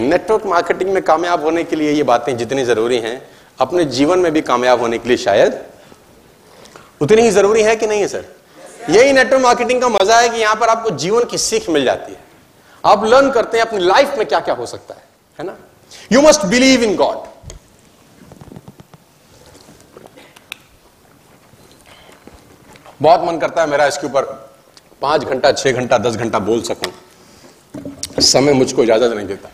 Network marketing में कामयाब होने के लिए ये बातें जितनी ज़रूरी हैं, अपने जीवन में भी कामयाब होने के लिए शायद उतनी ही ज़रूरी है कि नहीं है, सर? यही नेटवर्क मार्केटिंग का मज़ा है कि यहाँ पर आपको जीवन की सीख मिल जाती है। आप लर्न करते हैं, अपनी लाइफ में क्या क्या हो सकता है है ना? You must believe in God बहुत मन करता है मेरा इसके ऊपर पाँच घंटा, छह घंटा, दस घंटा बोल सकूँ। समय मुझको इजाज़त नहीं देता।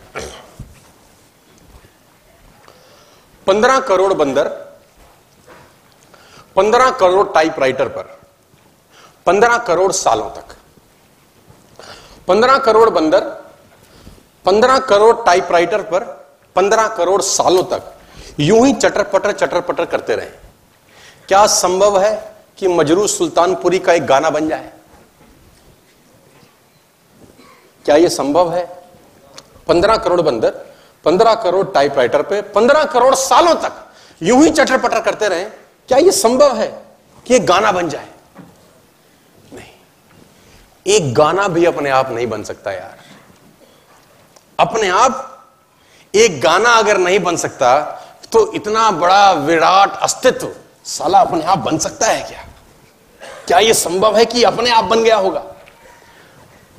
पंद्रह करोड़ बंदर, पंद्रह करोड़ टाइपराइटर पर, पंद्रह करोड़ सालों तक। पंद्रह करोड़ बंदर, पंद्रह करोड़ टाइपराइटर पर, पंद्रह करोड़ सालों तक यूँ ही चटर पटर चटर पटर करते रहे। क्या संभव है? कि मजरू सुल्तानपुरी का एक गाना बन जाए। क्या यह संभव है? पंद्रह करोड़ बंदर, पंद्रह करोड़ टाइपराइटर पे, पंद्रह करोड़ सालों तक यूँ ही चटर पटर करते रहे। क्या यह संभव है कि एक गाना बन जाए? नहीं। एक गाना भी अपने आप नहीं बन सकता यार। अपने आप एक गाना अगर नहीं बन सकता तो इतना बड़ा विराट अस्तित्व साला अपने आप बन सकता है क्या? क्या यह संभव है कि अपने आप बन गया होगा?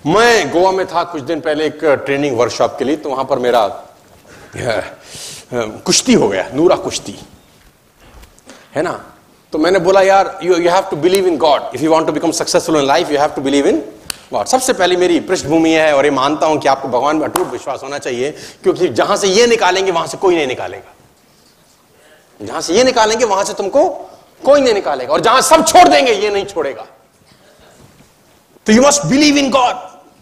मैं गोवा में था कुछ दिन पहले एक ट्रेनिंग वर्कशॉप के लिए तो वहाँ पर मेरा कुश्ती हो गया, नूरा कुश्ती। है ना? तो मैंने बोला, यार you you have to believe in God if you want to become successful in life you have to believe in God सबसे पहले मेरी पृष्ठभूमि है, और ये मानता हूँ कि आपको भगवान में अटूट विश्वास होना चाहिए, क्योंकि जहाँ से ये निकालेंगे, वहाँ से कोई नहीं निकालेगा। जहाँ से ये निकालेंगे, वहाँ से तुमको कोई नहीं निकालेगा। और जहाँ सब छोड़ देंगे, ये नहीं छोड़ेगा। तो you must believe in God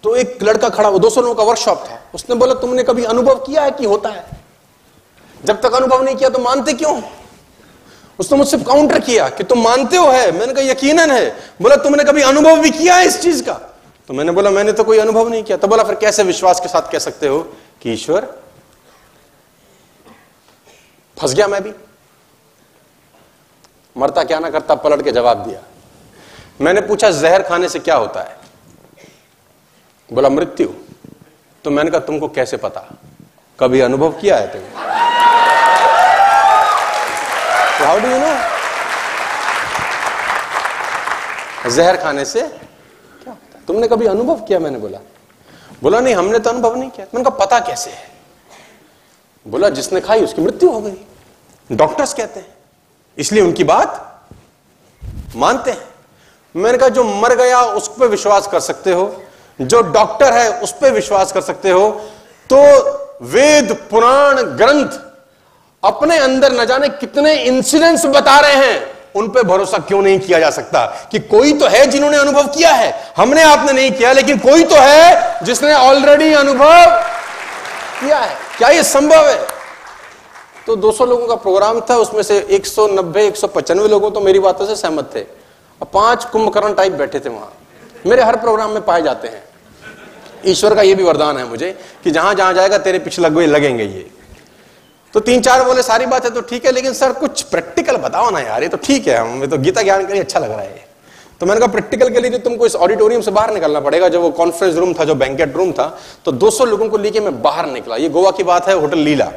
तो एक लड़का खड़ा, वो दो सौ लोगों का वर्कशॉप था। उसने बोला, तुमने कभी अनुभव किया है कि होता है? जब तक अनुभव नहीं किया तो मानते क्यों? उसने मुझसे काउंटर किया कि तुम मानते हो, है। मैंने कहा, यकीनन है। बोला, तुमने कभी अनुभव भी किया है इस चीज़ का? तो मैंने बोला, मैंने तो कोई अनुभव नहीं किया। तो बोला, फिर कैसे विश्वास के साथ कह सकते हो कि ईश्वर फंस गया मैं भी? मरता क्या ना करता, पलट के जवाब दिया। मैंने पूछा, जहर खाने से क्या होता है? बोला, मृत्यु। तो मैंने कहा, तुमको कैसे पता? कभी अनुभव किया है तुमने? हाउ डू यू नो जहर खाने से क्या होता है? तुमने कभी अनुभव किया? मैंने बोला। बोला, नहीं, हमने तो अनुभव नहीं किया। मैंने कहा, पता कैसे है? बोला, जिसने खाई, उसकी मृत्यु हो गई। डॉक्टर्स कहते हैं। इसलिए उनकी बात मानते हैं। मैंने कहा, जो मर गया, उस पर विश्वास कर सकते हो। जो डॉक्टर है, उस पर विश्वास कर सकते हो। तो वेद, पुराण, ग्रंथ अपने अंदर न जाने कितने इंसिडेंट्स बता रहे हैं। उन पे भरोसा क्यों नहीं किया जा सकता कि कोई तो है जिन्होंने अनुभव किया है? हमने आपने नहीं किया, लेकिन कोई तो है जिसने ऑलरेडी अनुभव किया है। क्या यह संभव है? तो 200 लोगों का प्रोग्राम था, उसमें से 190 195 लोगों तो मेरी बातों से सहमत थे। और पाँच कुंभकर्ण टाइप बैठे थे वहाँ। मेरे हर प्रोग्राम में पाए जाते हैं। ईश्वर का ये भी वरदान है मुझे कि जहाँ जहाँ जाएगा, तेरे पीछे लगे लगेंगे ये। तो तीन चार बोले, सारी बात है तो ठीक है, लेकिन सर कुछ प्रैक्टिकल बताओ ना यार, ये तो ठीक है, हमें तो गीता ज्ञान के लिए अच्छा लग रहा है तो मैंने कहा प्रैक्टिकल के लिए तो तुमको इस ऑडिटोरियम से बाहर निकलना पड़ेगा, जब वो कॉन्फ्रेंस रूम था, जो बैंकेट रूम था तो 200 लोगों को लेके मैं बाहर निकला। ये गोवा की बात है, होटल लीला।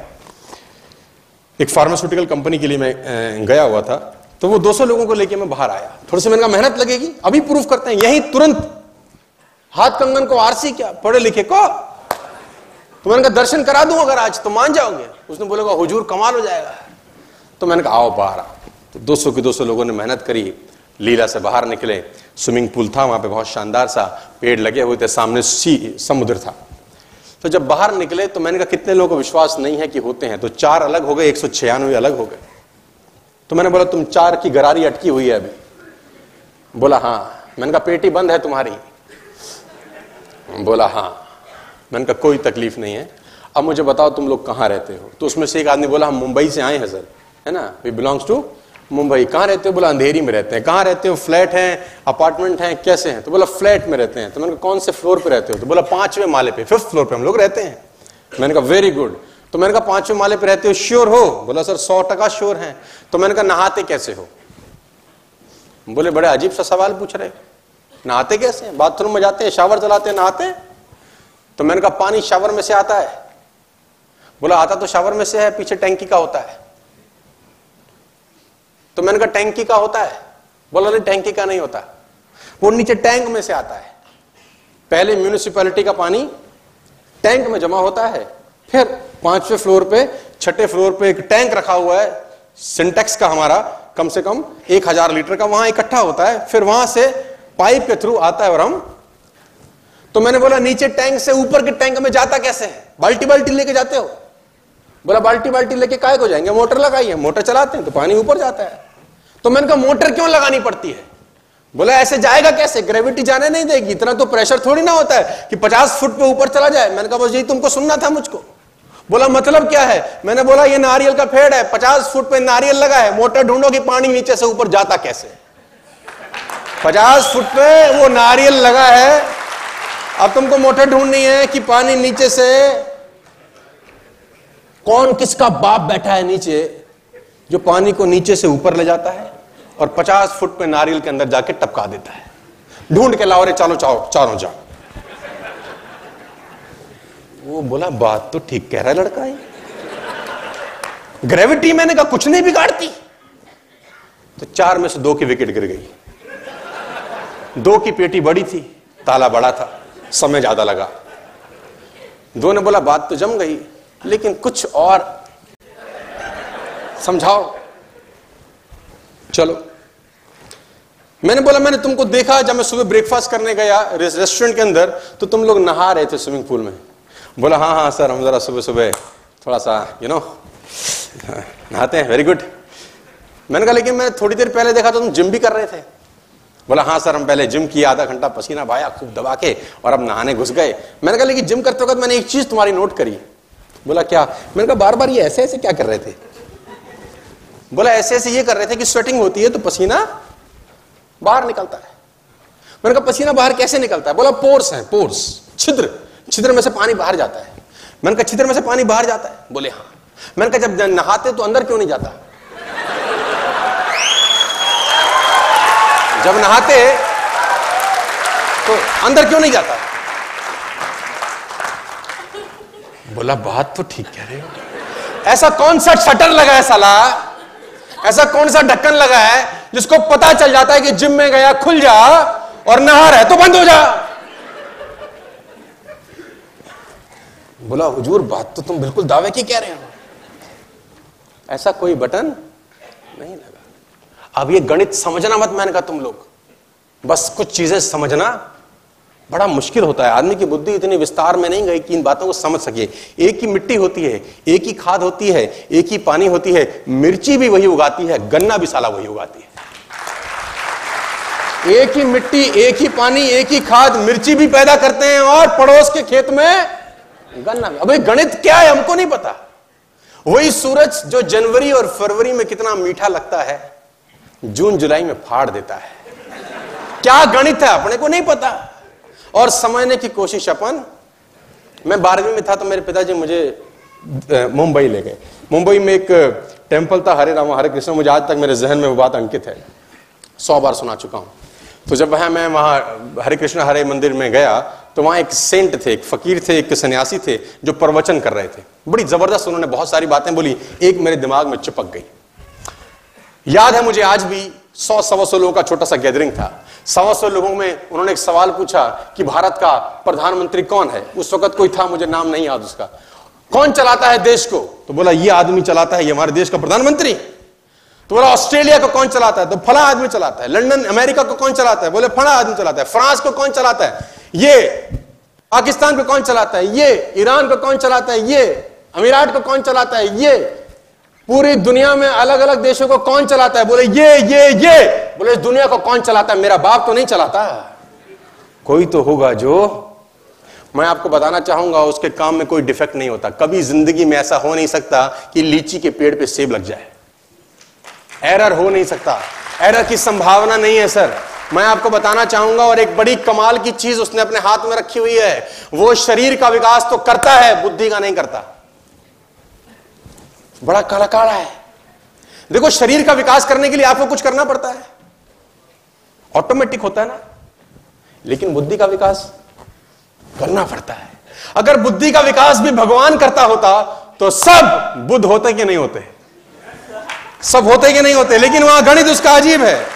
एक फार्मास्यूटिकल कंपनी के लिए मैं गया हुआ था तो वो 200 लोगों को लेके मैं बाहर आया। थोड़ी सी मैंने कहा, मेहनत लगेगी, अभी प्रूफ करते हैं। यही तुरंत हाथ कंगन को आरसी क्या, पढ़े लिखे को। तो मैंने कहा, दर्शन करा दूँ अगर आज तो मान जाओगे। उसने बोलेगा हुजूर कमाल हो जाएगा। तो मैंने कहा, आओ बाहर आओ। तो 200 के 200 लोगों ने मेहनत करी, लीला से बाहर निकले। स्विमिंग पूल था, वहाँ पे बहुत शानदार सा पेड़ लगे हुए थे, सामने सी, समुद्र था। तो जब बाहर निकले तो मैंने कहा, कितने लोगों को विश्वास नहीं है कि होते हैं? तो चार अलग हो गए, एक अलग हो गए। तो मैंने बोला, तुम चार की गरारी अटकी हुई है अभी। बोला हाँ। मैंने कहा, पेटी बंद है तुम्हारी? बोला हाँ। मैंने कहा, कोई तकलीफ़ नहीं है। अब मुझे बताओ तुम लोग कहाँ रहते हो? तो उसमें से एक आदमी बोला, हम मुंबई से आए हैं, सर। है ना? वी बिलोंग्स टू मुंबई, कहाँ रहते हो? बोला, अंधेरी में रहते हैं। कहाँ रहते हो? फ्लैट है, अपार्टमेंट है, कैसे हैं? तो बोला, फ्लैट में रहते हैं। तो मैंने कहा, कौन से फ्लोर पे रहते हो? तो बोला, पाँचवें माले पे, फिफ्थ फ्लोर पे हम लोग रहते हैं। मैंने कहा वेरी गुड तो मैंने कहा, पाँचवें माले पे रहते हो? श्योर हो. बोला सर सौ टका श्योर है. तो मैंने कहा, नहाते कैसे हो? बोले, बड़े अजीब सा सवाल पूछ रहे नहाते कैसे बाथरूम में जाते हैं शावर चलाते हैं, नहाते तो मैंने कहा, पानी शावर में से आता है। बोला, आता तो शावर में से है, पीछे टैंकी का होता है। तो मैंने कहा, टैंकी का होता है। बोला, नहीं, टैंकी का नहीं होता। वो नीचे टैंक में से आता है। पहले म्यूनिसिपैलिटी का पानी टैंक में जमा होता है, फिर पाँचवें फ्लोर पे, छठे फ्लोर पे एक टैंक रखा हुआ है, सिंटेक्स का हमारा, कम से कम एक हज़ार लीटर का वहाँ इकट्ठा होता है, फिर वहाँ से पाइप के थ्रू आता है और हम तो मैंने बोला, नीचे टैंक से ऊपर के टैंक में जाता कैसे है? बाल्टी बाल्टी लेके जाते हो? बोला, बाल्टी बाल्टी लेके काय को जाएँगे? मोटर लगाई है मोटर चलाते हैं तो पानी ऊपर जाता है। तो मैंने कहा मोटर क्यों लगानी पड़ती है? बोला, ऐसे जाएगा कैसे? ग्रेविटी जाने नहीं देगी। इतना तो प्रेशर थोड़ी ना होता है कि 50 फुट पे ऊपर चला जाए। मैंने कहा, बस यही तुमको सुनना था मुझको। बोला मतलब क्या है? मैंने बोला, ये नारियल का पेड़ है। 50 फुट पे नारियल लगा है। मोटर ढूंढो कि पानी नीचे से ऊपर जाता कैसे? 50 फुट पे वो नारियल लगा है। अब तुमको मोटर ढूंढनी है कि पानी नीचे से कौन किसका बाप बैठा है नीचे, जो पानी को नीचे से ऊपर ले जाता है? और 50 फुट पे नारियल के अंदर जाके टपका देता है। ढूंढ के लाओ रे, चालो, चाओ, चारों जाओ। वो बोला, बात तो ठीक कह रहा है लड़का है ग्रेविटी मैंने कहा, कुछ नहीं बिगाड़ती। तो चार में से दो की विकेट गिर गई। दो की पेटी बड़ी थी, ताला बड़ा था, समय ज़्यादा लगा। दो ने बोला, बात तो जम गई, लेकिन कुछ और समझाओ। चलो। मैंने बोला, मैंने तुमको देखा जब मैं सुबह ब्रेकफास्ट करने गया रेस्टोरेंट के अंदर तो तुम लोग नहा रहे थे स्विमिंग पूल में। बोला हाँ हाँ सर हम जरा सुबह सुबह थोड़ा सा यू नो नहाते हैं वेरी गुड मैंने कहा, लेकिन मैंने थोड़ी देर पहले देखा तो तुम जिम भी कर रहे थे। बोला हाँ सर हम पहले जिम किया आधा घंटा पसीना भाया खूब दबा के, और अब नहाने घुस गए। मैंने कहा, लेकिन जिम करते वक्त मैंने एक चीज़ तुम्हारी नोट करी। बोला, क्या? मैंने कहा बार बार ये ऐसे ऐसे क्या कर रहे थे? बोला, ऐसे ऐसे ये कर रहे थे कि स्वेटिंग होती है तो पसीना बाहर निकलता है. मैंने कहा, पसीना बाहर कैसे निकलता है? बोला, पोर्स है, पोर्स, छिद्र छिद्र में से पानी बाहर जाता है. मैंने कहा, छिद्र में से पानी बाहर जाता है? बोले हाँ. मैंने कहा, जब नहाते तो अंदर क्यों नहीं जाता? जब नहाते तो अंदर क्यों नहीं जाता? बोला, बात तो ठीक कह रहे हो। ऐसा कौन सा शटर लगा है साला? ऐसा कौन सा ढक्कन लगा है जिसको पता चल जाता है कि जिम में गया, खुल जा और नहा रहा है तो बंद हो जा। बोला, हुजूर, बात तो तुम बिल्कुल दावे की कह रहे हो। ऐसा कोई बटन नहीं लगा। अब ये गणित समझना मत, मैंने कहा तुम लोग। बस कुछ चीज़ें समझना बड़ा मुश्किल होता है। आदमी की बुद्धि इतनी विस्तार में नहीं गई कि इन बातों को समझ सके। एक ही मिट्टी होती है, एक ही खाद होती है, एक ही पानी होती है, मिर्ची भी वही उगाती है, गन्ना भी साला वही उगाती है। एक ही मिट्टी, एक ही पानी, एक ही खाद, मिर्ची भी पैदा करते हैं और पड़ोस के खेत में गन्ना भी। अभी गणित क्या है, हमको नहीं पता। वही सूरज जो जनवरी और फरवरी में कितना मीठा लगता है, जून जुलाई में फाड़ देता है। क्या गणित है, अपने को नहीं पता। और समझने की कोशिश अपन। मैं बारहवीं में था तो मेरे पिताजी मुझे मुंबई ले गए। मुंबई में एक टेंपल था हरे राम, हरे कृष्ण। मुझे आज तक मेरे जहन में वो बात अंकित है। सौ बार सुना चुका हूँ। तो जब वह मैं वहाँ हरे कृष्ण, हरे मंदिर में गया तो वहाँ एक सेंट थे, एक फकीर थे, एक सन्यासी थे, जो प्रवचन कर रहे थे। बड़ी ज़बरदस्त उन्होंने बहुत सारी बातें बोली, एक मेरे दिमाग में चिपक गई। याद है मुझे आज भी सौ, सवा सौ लोगों का छोटा सा गैदरिंग था। सवा सौ लोगों में उन्होंने एक सवाल पूछा कि भारत का प्रधानमंत्री कौन है? उस वक्त कोई था, मुझे नाम नहीं याद उसका। कौन चलाता है देश को? तो बोला, ये आदमी चलाता है, ये हमारे देश का प्रधानमंत्री। तो बोला, ऑस्ट्रेलिया को कौन चलाता है? तो फला आदमी चलाता है। लंदन, अमेरिका को कौन चलाता है? बोले, फला आदमी चलाता है। फ्रांस को कौन चलाता है? ये पाकिस्तान को कौन चलाता है? ये ईरान को कौन चलाता है? ये अमीरात को कौन चलाता है? ये पूरी दुनिया में अलग अलग देशों को कौन चलाता है? बोले, ये ये ये। बोले, इस दुनिया को कौन चलाता है? मेरा बाप तो नहीं चलाता कोई तो होगा जो, मैं आपको बताना चाहूँगा, उसके काम में कोई डिफेक्ट नहीं होता। कभी ज़िंदगी में ऐसा हो नहीं सकता कि लीची के पेड़ पे सेब लग जाए। एरर हो नहीं सकता। एरर की संभावना नहीं है, सर। मैं आपको बताना चाहूँगा, और एक बड़ी कमाल की चीज़ उसने अपने हाथ में रखी हुई है। वो शरीर का विकास तो करता है, बुद्धि का नहीं करता। बड़ा काला काला है। देखो, शरीर का विकास करने के लिए आपको कुछ करना पड़ता है। ऑटोमेटिक होता है ना। लेकिन बुद्धि का विकास करना पड़ता है। अगर बुद्धि का विकास भी भगवान करता होता तो सब बुद्ध होते कि नहीं होते? सब होते कि नहीं होते? लेकिन वहाँ गणित उसका अजीब है।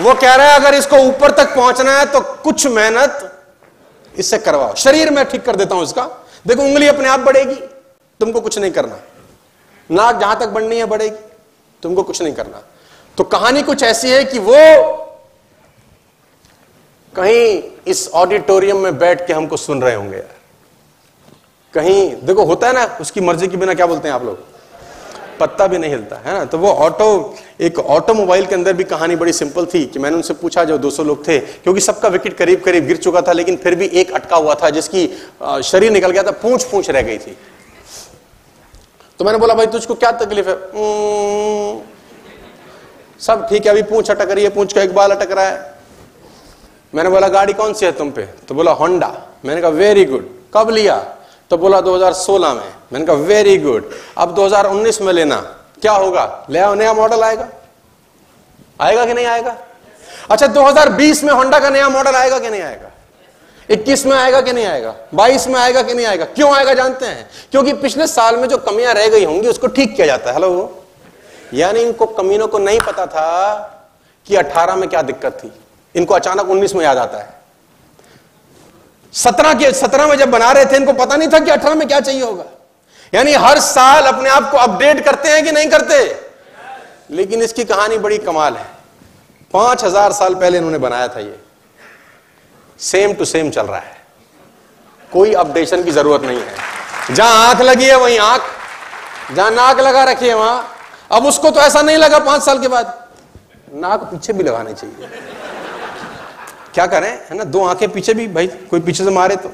वो कह रहा है, अगर इसको ऊपर तक पहुँचना है तो कुछ मेहनत इससे करवाओ। शरीर में ठीक कर देता हूँ इसका। देखो, उंगली अपने आप बढ़ेगी। तुमको कुछ नहीं करना। नाक जहाँ तक बढ़नी है बढ़ेगी। तुमको कुछ नहीं करना। तो कहानी कुछ ऐसी है कि वो कहीं इस ऑडिटोरियम में बैठ के हमको सुन रहे होंगे। यार कहीं, देखो होता है ना, उसकी मर्ज़ी के बिना क्या बोलते हैं आप लोग? पत्ता भी नहीं हिलता, है ना? तो वो ऑटो, एक ऑटोमोबाइल के अंदर भी कहानी बड़ी सिंपल थी कि मैंने उनसे पूछा, जो 200 लोग थे, क्योंकि सबका विकेट करीब करीब गिर चुका था, लेकिन फिर भी एक अटका हुआ था, जिसकी शरीर निकल गया था पूछ पूछ रह गई थी। तो मैंने बोला, भाई, तुझको क्या तकलीफ़ है? सब ठीक है, अभी पूछ अटक रही है, पूछ का एक बाल अटक रहा है। मैंने बोला, गाड़ी कौन सी है तुम पे? तो बोला, होंडा। मैंने कहा वेरी गुड कब लिया? तो बोला 2016 में। मैंने कहा वेरी गुड अब 2019 में लेना। क्या होगा? ले नया मॉडल आएगा। आएगा कि नहीं आएगा? अच्छा 2020 में होंडा का नया मॉडल आएगा कि नहीं आएगा? 21 में आएगा कि नहीं आएगा? 22 में आएगा कि नहीं आएगा? क्यों आएगा जानते हैं? क्योंकि पिछले साल में जो कमियाँ रह गई होंगी, उसको ठीक किया जाता है। हेलो? यानी इनको कमीनों को नहीं पता था कि 18 में क्या दिक्कत थी। इनको अचानक 19 में याद आता है। सत्रह के, सत्रह में जब बना रहे थे, इनको पता नहीं था कि अठारह में क्या चाहिए होगा। यानी हर साल अपने आप को अपडेट करते हैं कि नहीं करते? लेकिन इसकी कहानी बड़ी कमाल है। पाँच हज़ार साल पहले इन्होंने बनाया था ये। सेम टू सेम चल रहा है। कोई अपडेशन की ज़रूरत नहीं है। जहाँ आँख लगी है, वहीं आँख। जहाँ नाक लगा रखी है, वहाँ। अब उसको तो ऐसा नहीं लगा पाँच साल के बाद। नाक पीछे भी लगानी चाहिए। क्या करें, है ना? दो आँखें पीछे भी, भाई, कोई पीछे से मारे तो।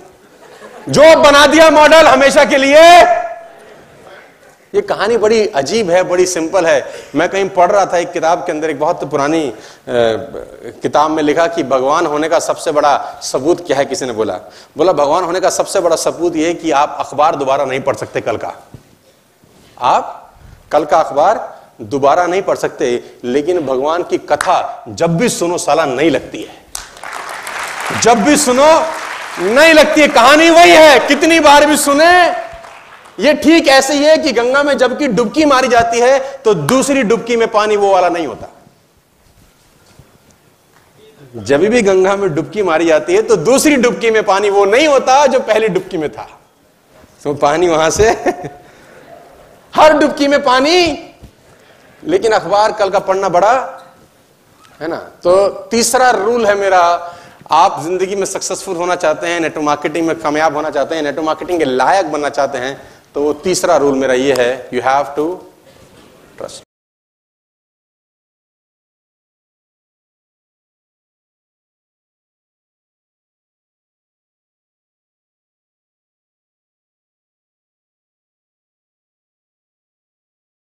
जो बना दिया मॉडल हमेशा के लिए ये कहानी बड़ी अजीब है, बड़ी सिंपल है। मैं कहीं पढ़ रहा था एक किताब के अंदर, एक बहुत पुरानी किताब में लिखा कि भगवान होने का सबसे बड़ा सबूत क्या है, किसी ने बोला? बोला, भगवान होने का सबसे बड़ा सबूत यह कि आप अखबार दोबारा नहीं पढ़ सकते कल का। आप कल का अखबार दोबारा नहीं पढ़ सकते, लेकिन भगवान की कथा जब भी सुनो, साला नहीं लगती है। जब भी सुनो, नहीं लगती है। कहानी वही है, कितनी बार भी सुने ये ठीक ऐसे ही है कि गंगा में जबकि डुबकी मारी जाती है तो दूसरी डुबकी में पानी वो वाला नहीं होता। जब भी गंगा में डुबकी मारी जाती है तो दूसरी डुबकी में पानी वो नहीं होता जो पहली डुबकी में था। तो पानी वहाँ से, हर डुबकी में पानी। लेकिन अखबार कल का पढ़ना बड़ा, है ना? तो तीसरा रूल है मेरा, आप ज़िंदगी में सक्सेसफुल होना चाहते हैं, नेटवर्क मार्केटिंग में कामयाब होना चाहते हैं, नेटवर्क मार्केटिंग के लायक बनना चाहते हैं तो तीसरा रूल मेरा ये है यू हैव टू ट्रस्ट